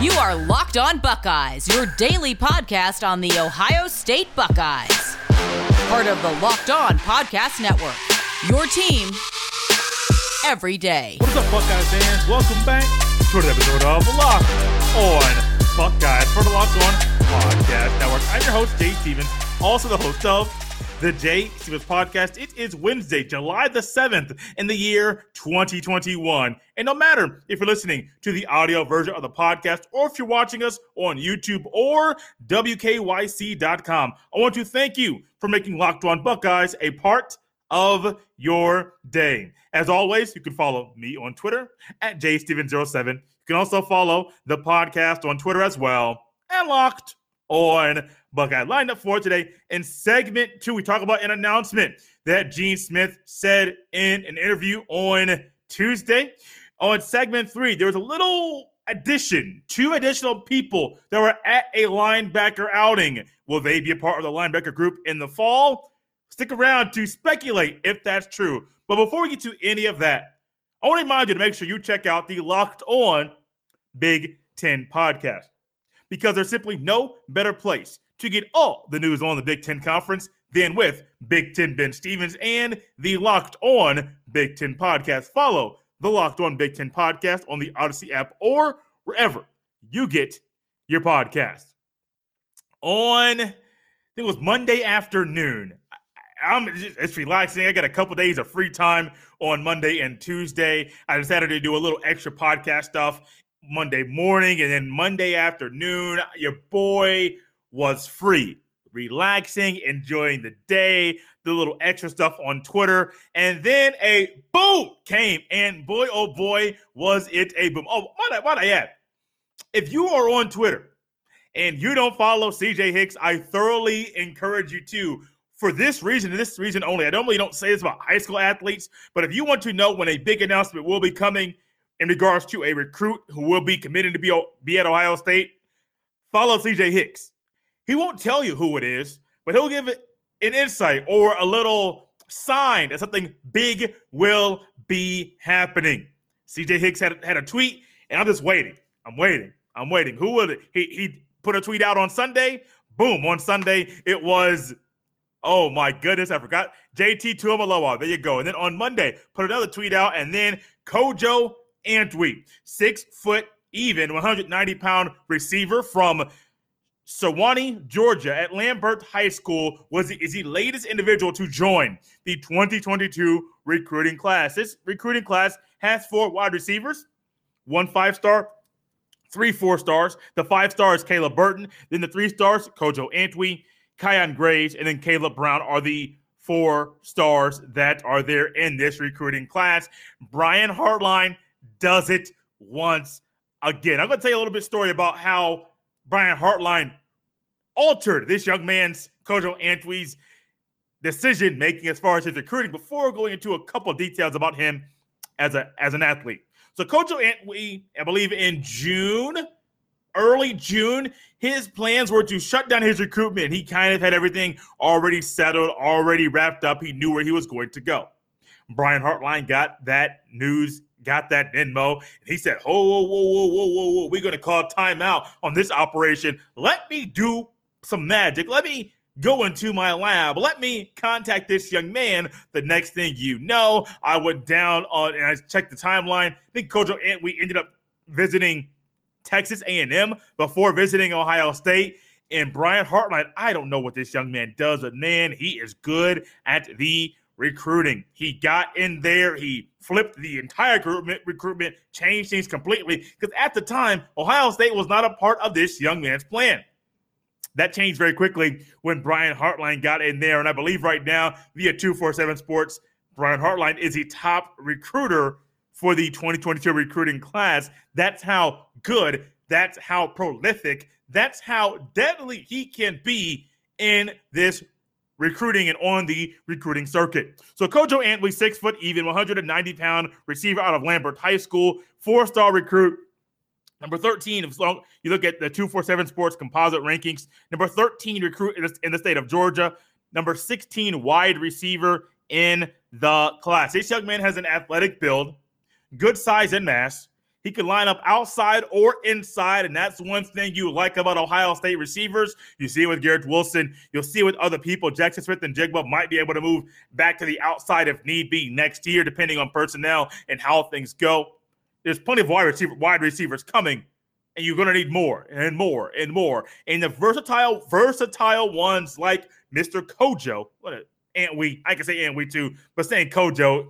You are Locked On Buckeyes, your daily podcast on the Ohio State Buckeyes. Part of the Locked On Podcast Network. Your team every day. What's up, Buckeyes fans? Welcome back to another episode of Locked On Buckeyes for the Locked On Podcast Network. I'm your host, Jay Stevens, also the host of the Jay Stevens Podcast. It is Wednesday, July the 7th in the year 2021. And no matter if you're listening to the audio version of the podcast or if you're watching us on YouTube or WKYC.com, I want to thank you for making Locked On Buckeyes a part of your day. As always, you can follow me on Twitter at jsteven07. You can also follow the podcast on Twitter as well and Locked on Buckeye. Lined up for today in segment two, we talk about an announcement that Gene Smith said in an interview on Tuesday. On segment three, there was a little addition, two additional people that were at a linebacker outing. Will they be a part of the linebacker group in the fall? Stick around to speculate if that's true. But before we get to any of that, I want to remind you to make sure you check out the Locked On Big Ten podcast because there's simply no better place to get all the news on the Big Ten Conference than with Big Ten Ben Stevens and the Locked On Big Ten podcast. Follow the Locked On Big Ten podcast on the Odyssey app or wherever you get your podcast. On, I think it was Monday afternoon. I'm just, it's relaxing. I got a couple days of free time on Monday and Tuesday. I decided to do a little extra podcast stuff Monday morning and then Monday afternoon. Your boy was free, relaxing, enjoying the day, the little extra stuff on Twitter. And then a boom came. And boy, oh boy, was it a boom. Oh, what I, I add? If you are on Twitter and you don't follow CJ Hicks, I thoroughly encourage you to. For this reason, and this reason only, I normally don't say this about high school athletes, but if you want to know when a big announcement will be coming, in regards to a recruit who will be committed to be, be at Ohio State, follow CJ Hicks. He won't tell you who it is, but he'll give an insight or a little sign that something big will be happening. CJ Hicks had, had a tweet, and I'm just waiting. I'm waiting. I'm waiting. Who will it? He, he put a tweet out on Sunday. Boom. On Sunday, it was, oh my goodness, I forgot. JT Tuimoloau. There you go. And then on Monday, put another tweet out, and then Kojo Antwi, six foot even, 190 pound receiver from Suwanee, Georgia, at Lambert High School, was is the latest individual to join the 2022 recruiting class. This recruiting class has four wide receivers, one five star, three four stars. The five stars, Caleb Burton. Then the three stars, Kojo Antwi, Kyion Grayes, and then Kaleb Brown are the four stars that are there in this recruiting class. Brian Hartline does it once again. I'm going to tell you a little bit story about how Brian Hartline altered this young man's Kojo Antwi's decision making as far as his recruiting before going into a couple details about him as a as an athlete. So Kojo Antwi, I believe in June, early June, his plans were to shut down his recruitment. He kind of had everything already settled, already wrapped up. He knew where he was going to go. Brian Hartline got that news got that Venmo. And he said, whoa, whoa, whoa, whoa, whoa, whoa, whoa. We're going to call timeout on this operation. Let me do some magic. Let me go into my lab. Let me contact this young man. The next thing you know, I went down on and I checked the timeline. I think Kojo Antwi ended up visiting Texas A&M before visiting Ohio State. And Brian Hartline, I don't know what this young man does, but man, he is good at the recruiting. He got in there, he flipped the entire recruitment, recruitment changed things completely because at the time, Ohio State was not a part of this young man's plan. That changed very quickly when Brian Hartline got in there. And I believe right now, via 247 Sports, Brian Hartline is the top recruiter for the 2022 recruiting class. That's how good, that's how prolific, that's how deadly he can be in this recruiting and on the recruiting circuit. So Kojo Antwi, six foot even, 190 pound receiver out of Lambert High School, four star recruit. Number 13, if you look at the 247 Sports composite rankings, number 13 recruit in the state of Georgia, number 16 wide receiver in the class. This young man has an athletic build, good size and mass. He can line up outside or inside, and that's one thing you like about Ohio State receivers. You see it with Garrett Wilson. You'll see it with other people. Jackson Smith-Njigba might be able to move back to the outside if need be next year, depending on personnel and how things go. There's plenty of wide receiver wide receivers coming, and you're going to need more and more and more. And the versatile, versatile ones like Mr. Kojo, what a Ant we, I can say Ant we too, but saying Kojo,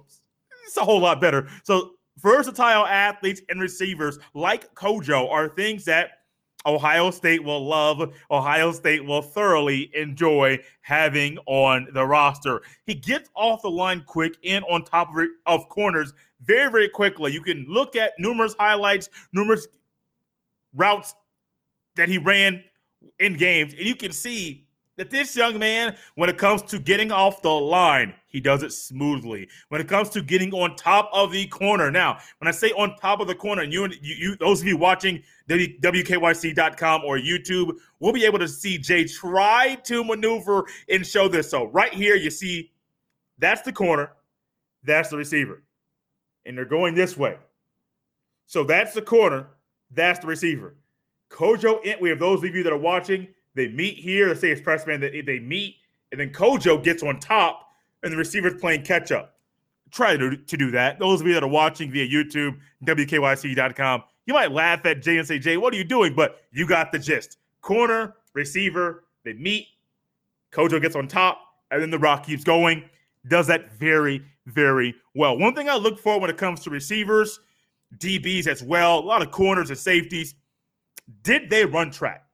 it's a whole lot better. So versatile athletes and receivers like Kojo are things that Ohio State will love. Ohio State will thoroughly enjoy having on the roster. He gets off the line quick and on top of, of corners very, very quickly. You can look at numerous highlights, numerous routes that he ran in games, and you can see that this young man, when it comes to getting off the line, he does it smoothly. When it comes to getting on top of the corner, now, when I say on top of the corner, and you, you, you those of you watching WKYC.com or YouTube, we'll be able to see Jay try to maneuver and show this. So, right here, you see that's the corner, that's the receiver, and they're going this way. So, that's the corner, that's the receiver. Kojo, we have those of you that are watching they meet here. Let's say it's press man. That they meet, and then Kojo gets on top, and the receiver's playing catch up. Try to, to do that. Those of you that are watching via YouTube, WKYC.com, you might laugh at Jay and say, Jay, what are you doing? But you got the gist. Corner, receiver, they meet. Kojo gets on top, and then the rock keeps going. Does that very, very well. One thing I look for when it comes to receivers, DBs as well, a lot of corners and safeties. Did they run track?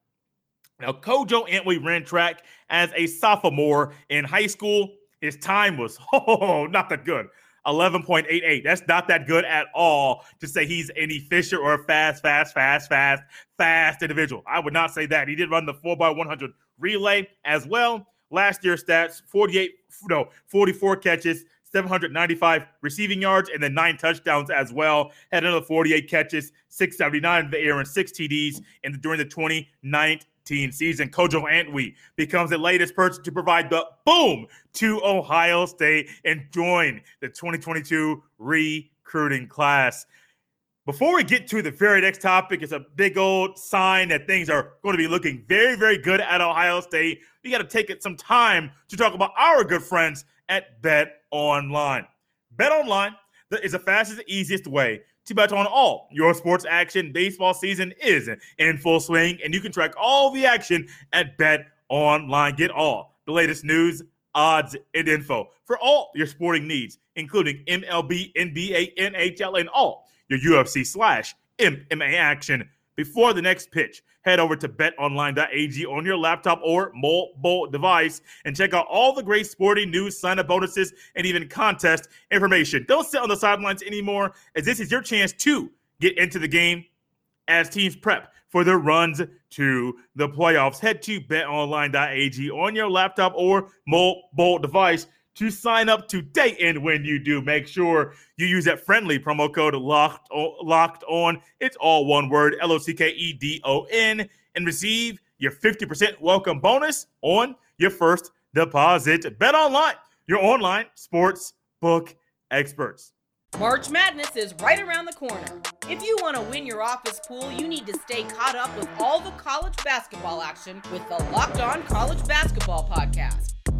Now, Kojo Antwi ran track as a sophomore in high school. His time was, oh, not that good. 11.88. That's not that good at all to say he's an efficient or fast, fast, fast, fast, fast individual. I would not say that. He did run the 4x100 relay as well. Last year's stats 48, no, 44 catches, 795 receiving yards, and then nine touchdowns as well. Had another 48 catches, 679 in the air, and six TDs in the, during the 2019 season, Kojo Antwi becomes the latest person to provide the boom to Ohio State and join the 2022 recruiting class. Before we get to the very next topic, it's a big old sign that things are going to be looking very, very good at Ohio State. We got to take it some time to talk about our good friends at Bet Online. Bet Online is the fastest, easiest way bet on all your sports action. Baseball season is in full swing, and you can track all the action at Bet Online. Get all the latest news, odds, and info for all your sporting needs, including MLB, NBA, NHL, and all your UFC slash MMA action before the next pitch. Head over to betonline.ag on your laptop or mobile device and check out all the great sporting news, sign up bonuses, and even contest information. Don't sit on the sidelines anymore, as this is your chance to get into the game as teams prep for their runs to the playoffs. Head to betonline.ag on your laptop or mobile device to sign up today. And when you do, make sure you use that friendly promo code locked, locked on. It's all one word L O C K E D O N and receive your 50% welcome bonus on your first deposit. Bet online, your online sports book experts. March Madness is right around the corner. If you want to win your office pool, you need to stay caught up with all the college basketball action with the Locked On College Basketball Podcast.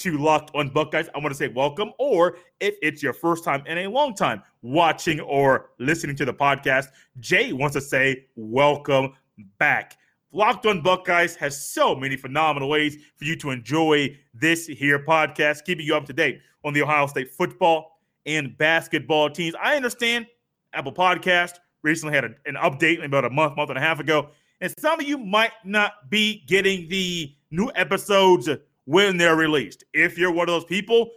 to Locked on Buckeyes, I want to say welcome. Or if it's your first time in a long time watching or listening to the podcast, Jay wants to say welcome back. Locked on Buckeyes has so many phenomenal ways for you to enjoy this here podcast, keeping you up to date on the Ohio State football and basketball teams. I understand Apple Podcast recently had a, an update about a month, month and a half ago, and some of you might not be getting the new episodes when they're released. If you're one of those people,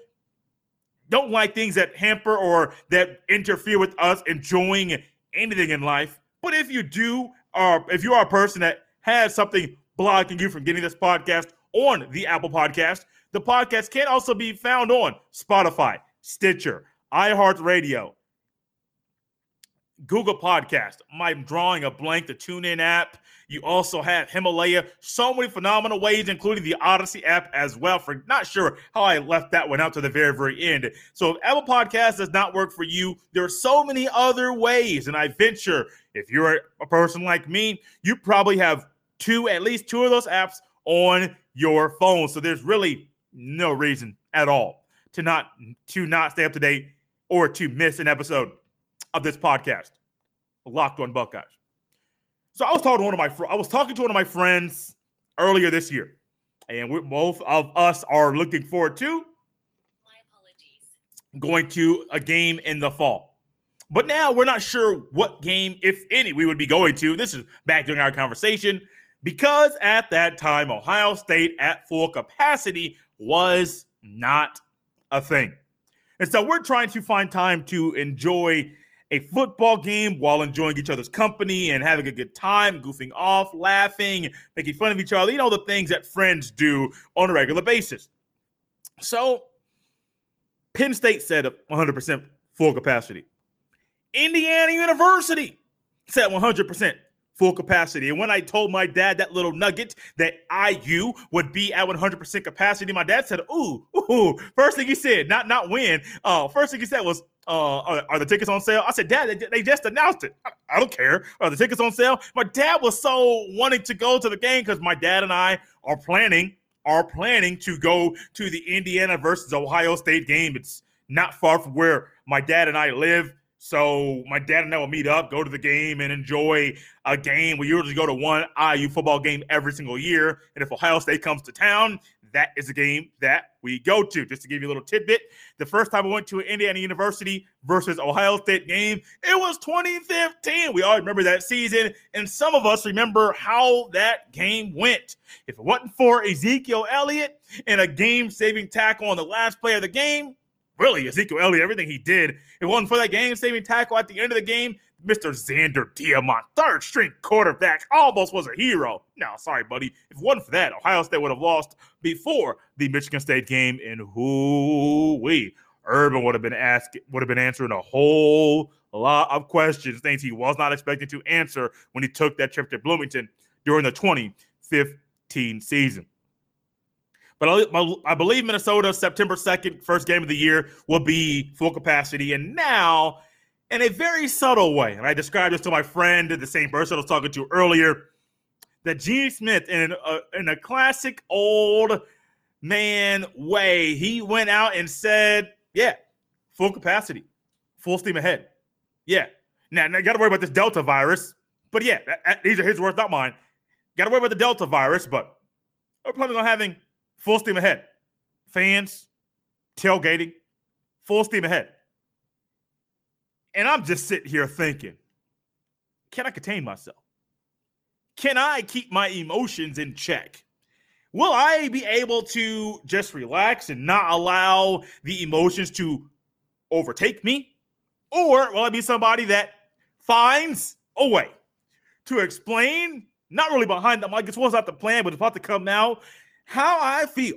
don't like things that hamper or that interfere with us enjoying anything in life, But if you do, or if you are a person that has something blocking you from getting this podcast on the Apple Podcast, the podcast can also be found on Spotify, Stitcher, iHeartRadio, Google Podcast. I'm drawing a blank. The TuneIn app. You also have Himalaya. So many phenomenal ways, including the Odyssey app as well. For not sure how I left that one out to the very, very end. So if Apple Podcast does not work for you, there are so many other ways. And I venture, if you're a person like me, you probably have two, at least two of those apps on your phone. So there's really no reason at all to not to not stay up to date or to miss an episode of this podcast, Locked On Buckeyes. So I was talking to one of my fr- I was talking to one of my friends earlier this year, and we both of us are looking forward to going to a game in the fall. But now we're not sure what game, if any, we would be going to. This is back during our conversation because at that time, Ohio State at full capacity was not a thing. And so we're trying to find time to enjoy a football game while enjoying each other's company and having a good time, goofing off, laughing, making fun of each other. You know, the things that friends do on a regular basis. So, Penn State said 100% full capacity. Indiana University said 100% full capacity. And when I told my dad that little nugget that IU would be at 100% capacity, my dad said, "Ooh, ooh." First thing he said, not not when. Uh, first thing he said was, uh, are, are, the tickets on sale? I said, Dad, they, they just announced it. I, I, don't care. Are the tickets on sale? My dad was so wanting to go to the game because my dad and I are planning are planning to go to the Indiana versus Ohio State game. It's not far from where my dad and I live. So my dad and I will meet up, go to the game, and enjoy a game. We usually go to one IU football game every single year. And if Ohio State comes to town, that is a game that we go to. Just to give you a little tidbit, the first time I went to an Indiana University versus Ohio State game, it was 2015. We all remember that season, and some of us remember how that game went. If it wasn't for Ezekiel Elliott and a game-saving tackle on the last play of the game, really Ezekiel Elliott, everything he did. It wasn't for that game-saving tackle at the end of the game, Mr. Zander Diamont, third string quarterback, almost was a hero. No, sorry, buddy. If it wasn't for that, Ohio State would have lost before the Michigan State game. And who we Urban would have been asking, would have been answering a whole lot of questions, things he was not expecting to answer when he took that trip to Bloomington during the 2015 season. But I, believe Minnesota, September 2nd, first game of the year, will be full capacity. And now in a very subtle way. And I described this to my friend, the same person I was talking to earlier, that Gene Smith, in a, in a classic old man way, he went out and said, yeah, full capacity, full steam ahead. Yeah. Now, now got to worry about this Delta virus. But yeah, these are his words, not mine. Got to worry about the Delta virus, but we're planning on having full steam ahead. Fans, tailgating, full steam ahead. And I'm just sitting here thinking, can I contain myself? Can I keep my emotions in check? Will I be able to just relax and not allow the emotions to overtake me? Or will I be somebody that finds a way to explain, not really behind the mic, it's what's not the plan, but it's about to come now, how I feel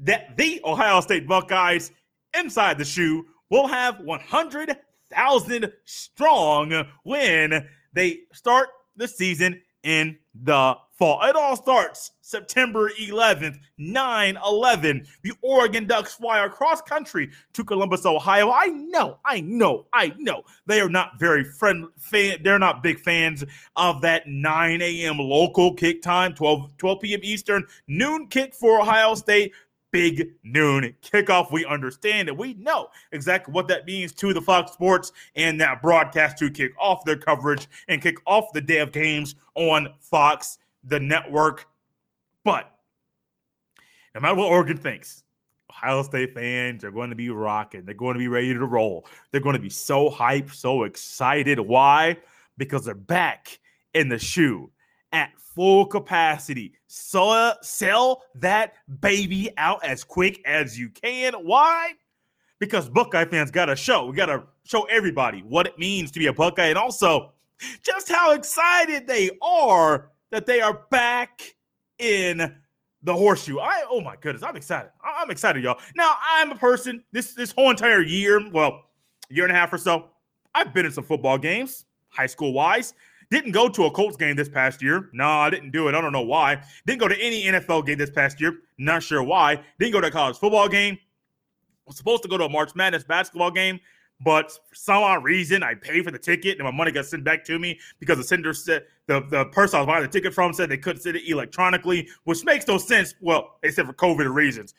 that the Ohio State Buckeyes inside the shoe will have 100 thousand strong when they start the season in the fall. It all starts September 11th, 9 11. The Oregon Ducks fly across country to Columbus, Ohio. I know, I know, I know. They are not very friendly, fan, they're not big fans of that 9 a.m. local kick time, 12, 12 p.m. Eastern, noon kick for Ohio State big noon kickoff. We understand and we know exactly what that means to the Fox Sports and that broadcast to kick off their coverage and kick off the day of games on Fox, the network. But no matter what Oregon thinks, Ohio State fans are going to be rocking. They're going to be ready to roll. They're going to be so hyped, so excited. Why? Because they're back in the shoe at full capacity. Sell that baby out as quick as you can. Why? Because Buckeye fans got to show. We got to show everybody what it means to be a Buckeye and also just how excited they are that they are back in the horseshoe. I oh my goodness, I'm excited. I'm excited, y'all. Now I'm a person this this whole entire year, well, year and a half or so, I've been in some football games, high school wise. Didn't go to a Colts game this past year. No, I didn't do it. I don't know why. Didn't go to any NFL game this past year. Not sure why. Didn't go to a college football game. Was supposed to go to a March Madness basketball game. But for some odd reason, I paid for the ticket and my money got sent back to me because the sender said the, the person I was buying the ticket from said they couldn't send it electronically, which makes no sense. Well, except for COVID reasons.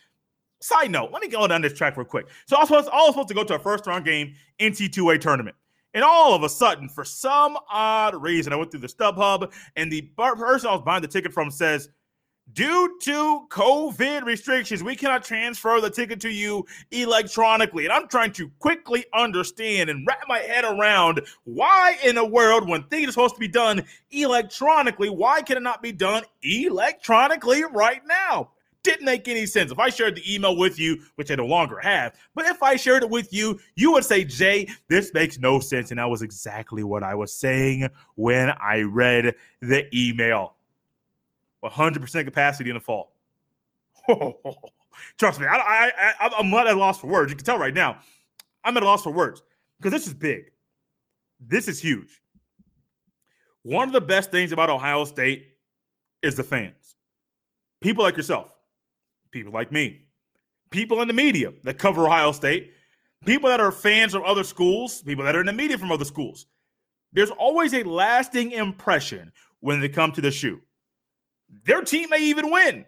Side note, let me go down this track real quick. So I was supposed, was supposed to go to a first round game NC2A tournament. And all of a sudden, for some odd reason, I went through the StubHub and the person I was buying the ticket from says, Due to COVID restrictions, we cannot transfer the ticket to you electronically. And I'm trying to quickly understand and wrap my head around why, in a world when things are supposed to be done electronically, why can it not be done electronically right now? Didn't make any sense. If I shared the email with you, which I no longer have, but if I shared it with you, you would say, Jay, this makes no sense. And that was exactly what I was saying when I read the email. 100% capacity in the fall. Trust me, I, I, I, I'm not at a loss for words. You can tell right now, I'm at a loss for words because this is big. This is huge. One of the best things about Ohio State is the fans. People like yourself, people like me, people in the media that cover Ohio State, people that are fans of other schools, people that are in the media from other schools. There's always a lasting impression when they come to the shoe their team may even win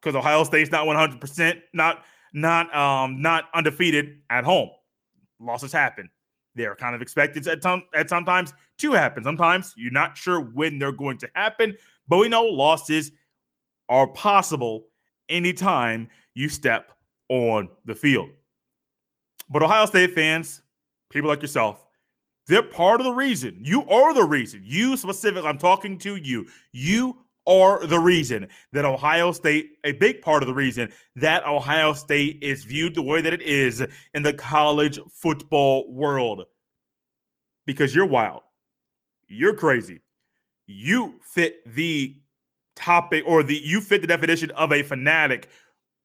because Ohio State's not 100%, not not um not undefeated at home. Losses happen. They're kind of expected at some at sometimes to happen. Sometimes you're not sure when they're going to happen, but we know losses are possible anytime you step on the field. But Ohio State fans, people like yourself, they're part of the reason. You are the reason. You specifically, I'm talking to you. You are the reason that Ohio State, a big part of the reason that Ohio State is viewed the way that it is in the college football world. Because you're wild. You're crazy. You fit the topic or the you fit the definition of a fanatic,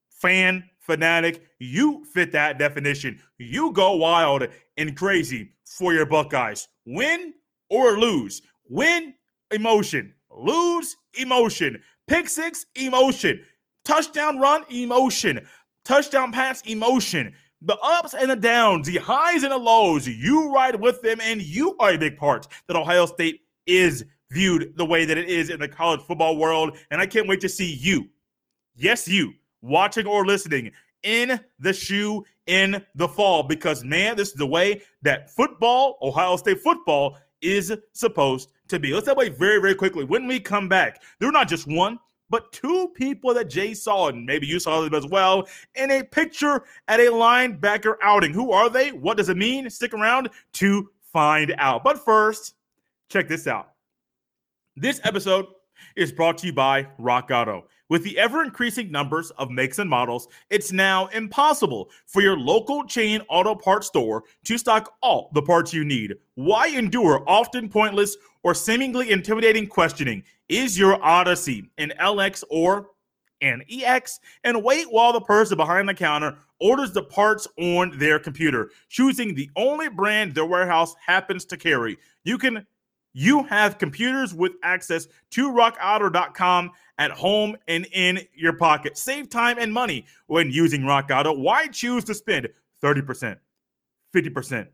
fan fanatic. You fit that definition. You go wild and crazy for your Buckeyes. Win or lose. Win emotion lose emotion, pick six emotion, touchdown run emotion, touchdown pass emotion. The ups and the downs, the highs and the lows, you ride with them, and you are a big part that Ohio State is viewed the way that it is in the college football world. And I can't wait to see you, yes, you, watching or listening in the shoe in the fall. Because, man, this is the way that football, Ohio State football, is supposed to be. Let's way very, very quickly. When we come back, they're not just one, but two people that Jay saw, and maybe you saw them as well, in a picture at a linebacker outing. Who are they? What does it mean? Stick around to find out. But first, check this out. This episode is brought to you by Rock Auto. With the ever increasing numbers of makes and models, it's now impossible for your local chain auto parts store to stock all the parts you need. Why endure often pointless or seemingly intimidating questioning? Is your Odyssey an LX or an EX? And wait while the person behind the counter orders the parts on their computer, choosing the only brand their warehouse happens to carry. You can you have computers with access to rockauto.com at home and in your pocket. Save time and money when using Rock Auto. Why choose to spend 30%, 50%,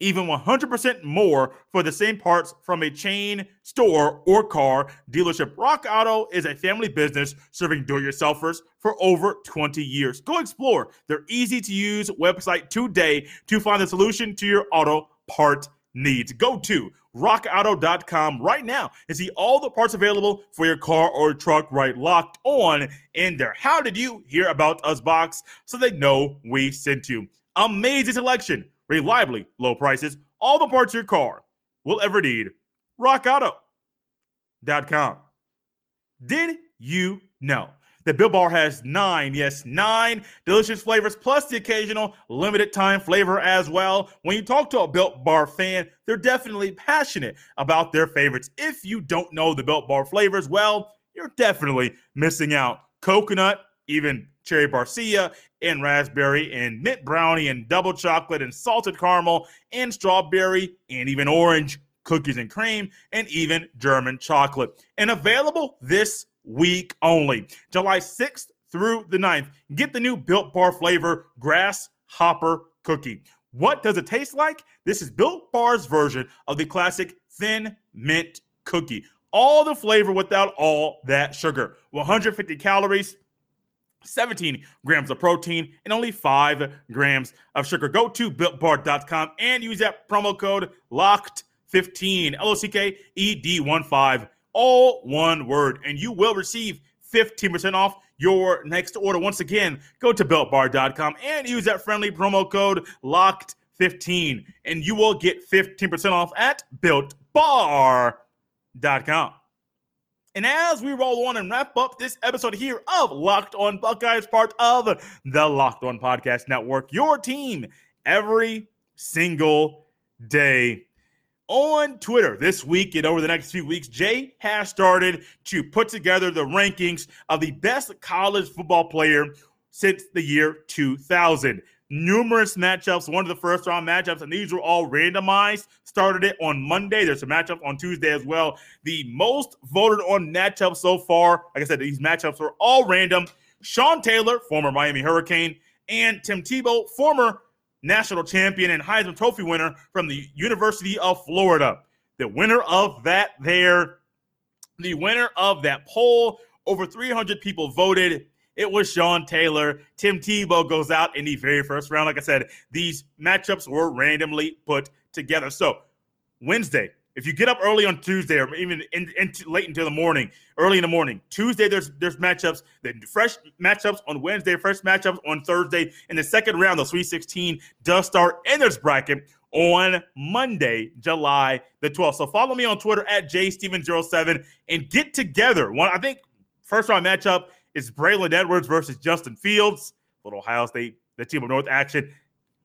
even 100% more for the same parts from a chain store or car dealership? Rock Auto is a family business serving do it yourselfers for over 20 years. Go explore their easy to use website today to find the solution to your auto part needs. Go to rockauto.com right now and see all the parts available for your car or truck right locked on in there. How did you hear about us box so they know we sent you? Amazing selection, reliably low prices, all the parts your car will ever need. rockauto.com. Did you know The Built Bar has nine, yes, nine delicious flavors, plus the occasional limited time flavor as well. When you talk to a Built Bar fan, they're definitely passionate about their favorites. If you don't know the Built Bar flavors, well, you're definitely missing out. Coconut, even cherry barcia, and raspberry, and mint brownie, and double chocolate, and salted caramel, and strawberry, and even orange, cookies and cream, and even German chocolate. And available this week only, July 6th through the 9th. Get the new Built Bar flavor grasshopper cookie. What does it taste like? This is Built Bar's version of the classic thin mint cookie. All the flavor without all that sugar. 150 calories, 17 grams of protein, and only 5 grams of sugar. Go to builtbar.com and use that promo code LOCKED15, L O C K E D 1 5, all one word, and you will receive 15% off your next order. Once again, go to builtbar.com and use that friendly promo code LOCKED15, and you will get 15% off at builtbar.com. And as we roll on and wrap up this episode here of Locked On Buckeyes, part of the Locked On Podcast Network, your team every single day. On Twitter this week and over the next few weeks, Jay has started to put together the rankings of the best college football player since the year 2000 numerous matchups, one of the first round matchups, and these were all randomized. Started it on Monday. There's a matchup on Tuesday as well. The most voted on matchup so far, like I said, these matchups were all random. Sean Taylor, former Miami Hurricane, and Tim Tebow, former national champion and Heisman Trophy winner from the University of Florida. The winner of that there, the winner of that poll, over 300 people voted. It was Sean Taylor. Tim Tebow goes out in the very first round. Like I said, these matchups were randomly put together. So Wednesday, if you get up early on Tuesday or even in, in, late into the morning, early in the morning, Tuesday there's there's matchups, the fresh matchups on Wednesday, fresh matchups on Thursday, and the second round, the Sweet 16 does start in this bracket on Monday, July the 12th. So follow me on Twitter at jsteven07 and get together. One, I think first round matchup is Braylon Edwards versus Justin Fields. Little Ohio State, the team of North action.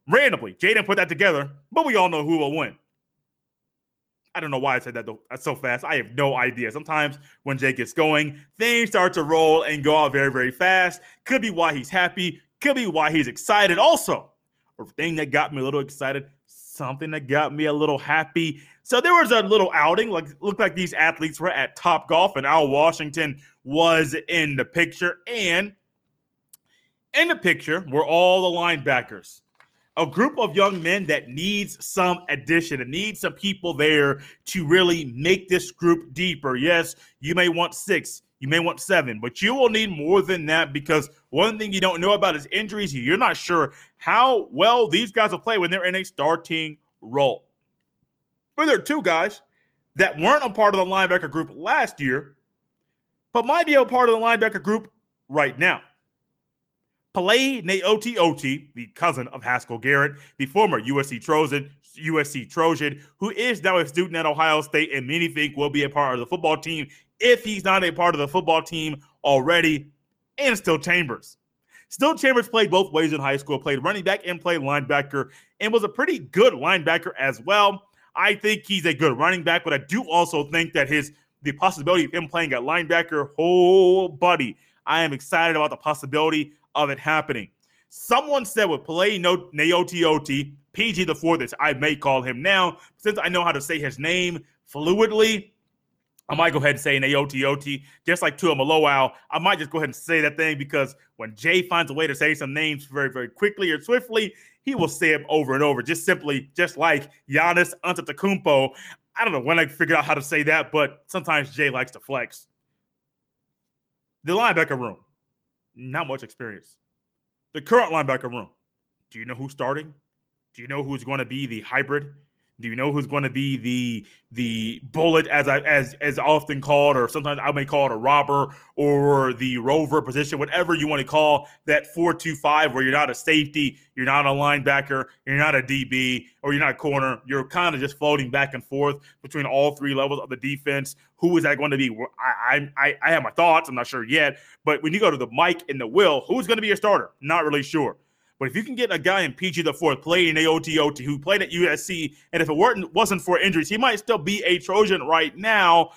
Randomly, Jaden put that together, but we all know who will win. I don't know why I said that though. That's so fast. I have no idea. Sometimes when Jay gets going, things start to roll and go out very, very fast. Could be why he's happy. Could be why he's excited. Also, a thing that got me a little excited, something that got me a little happy. So there was a little outing. Like looked like these athletes were at Top Golf, and Al Washington was in the picture. And in the picture were all the linebackers. A group of young men that needs some addition and needs some people there to really make this group deeper. Yes, you may want six, you may want seven, but you will need more than that because one thing you don't know about is injuries. You're not sure how well these guys will play when they're in a starting role. But there are two guys that weren't a part of the linebacker group last year but might be a part of the linebacker group right now. Palaie Gaoteote Oti, the cousin of Haskell Garrett, the former USC Trojan, USC Trojan, who is now a student at Ohio State and many think will be a part of the football team if he's not a part of the football team already, and Steele Chambers. Steele Chambers played both ways in high school, played running back and played linebacker, and was a pretty good linebacker as well. I think he's a good running back, but I do also think that his the possibility of him playing at linebacker, whole buddy. I am excited about the possibility of it happening. Someone said with Palaie Gaoteote, PG the fourth, as I may call him now, since I know how to say his name fluidly, I might go ahead and say Naotioti, just like Tua Maloau. I might just go ahead and say that thing because when Jay finds a way to say some names very, very quickly or swiftly, he will say them over and over, just simply, just like Giannis Antetokounmpo. I don't know when I figured out how to say that, but sometimes Jay likes to flex. The linebacker room, not much experience. The current linebacker room, do you know who's starting? Do you know who's going to be the hybrid? Do you know who's going to be the the bullet, as I as as often called, or sometimes I may call it a robber or the rover position, whatever you want to call that four two five, where you're not a safety, you're not a linebacker, you're not a DB, or you're not a corner. You're kind of just floating back and forth between all three levels of the defense. Who is that going to be? I I I have my thoughts. I'm not sure yet, but when you go to the Mike and the Will, who's going to be your starter? Not really sure. But if you can get a guy in PG the fourth, played in AOTOT, who played at USC, and if it weren't wasn't for injuries, he might still be a Trojan right now.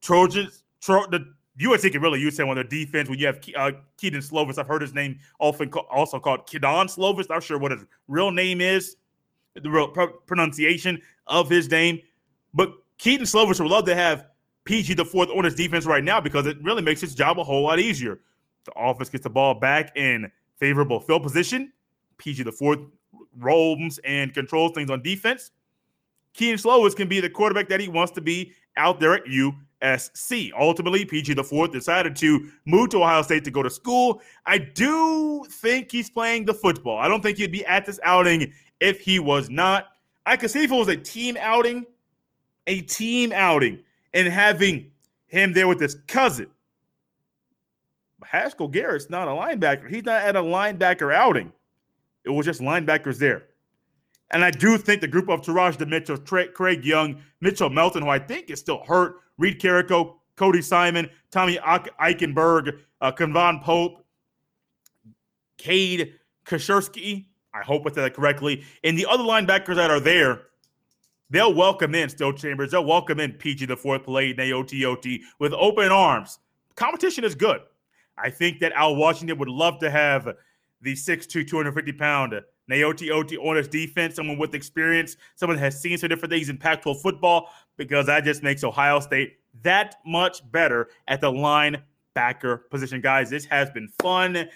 Trojans, Tro- the USC can really use him on their defense when you have uh, Kedon Slovis. I've heard his name often co- also called Kedon Slovis. I'm not sure what his real name is, the real pronunciation of his name. But Keaton Slovis would love to have PG the fourth on his defense right now because it really makes his job a whole lot easier. The offense gets the ball back in favorable field position. PG the fourth roams and controls things on defense. Kedon Slovis can be the quarterback that he wants to be out there at USC. Ultimately, PG the fourth decided to move to Ohio State to go to school. I do think he's playing the football. I don't think he'd be at this outing if he was not. I could see if it was a team outing, a team outing, and having him there with his cousin Haskell Garrett's not a linebacker. He's not at a linebacker outing. It was just linebackers there. And I do think the group of Teradja DeMitchell, Craig Young, Mitchell Melton, who I think is still hurt, Reed Carrico, Cody Simon, Tommy Eichenberg, uh, K'Vaughan Pope, Cade Kacherski. I hope I said that correctly. And the other linebackers that are there, they'll welcome in Steele Chambers. They'll welcome in PG the fourth play, AOTOT with open arms. Competition is good. I think that Al Washington would love to have the 6'2, 250 pound Naoti Oti on his defense, someone with experience, someone that has seen some different things in Pac 12 football, because that just makes Ohio State that much better at the linebacker position. Guys, this has been fun.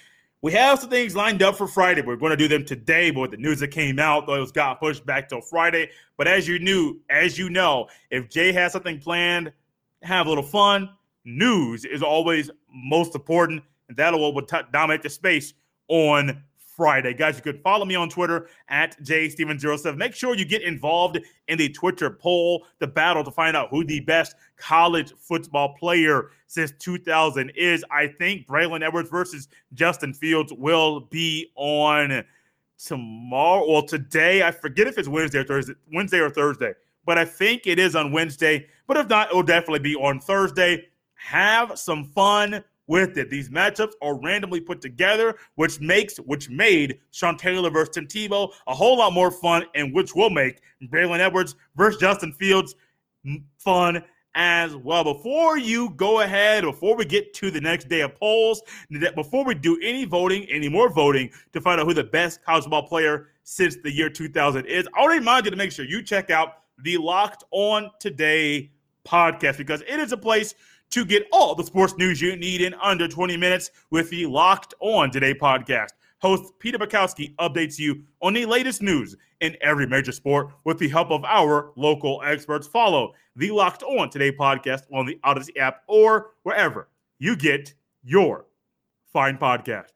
We have some things lined up for Friday. We're going to do them today, but with the news that came out, those got pushed back till Friday. But as you knew, as you know, if Jay has something planned, have a little fun. News is always most important, and that'll t- dominate the space on Friday. Guys, you could follow me on Twitter at jsteven07. Make sure you get involved in the Twitter poll, the battle to find out who the best college football player since 2000 is. I think Braylon Edwards versus Justin Fields will be on tomorrow. Well, today, I forget if it's Wednesday or Thursday, Wednesday or Thursday, but I think it is on Wednesday. But if not, it will definitely be on Thursday. Have some fun with it. These matchups are randomly put together, which makes which made Sean Taylor versus Tim Tebow a whole lot more fun, and which will make Braylon Edwards versus Justin Fields fun as well. Before you go ahead, before we get to the next day of polls, before we do any voting, any more voting to find out who the best college football player since the year 2000 is, I'll remind you to make sure you check out the Locked On Today podcast because it is a place to get all the sports news you need in under 20 minutes with the Locked On Today podcast. Host Peter Bukowski updates you on the latest news in every major sport with the help of our local experts. Follow the Locked On Today podcast on the Odyssey app or wherever you get your fine podcast.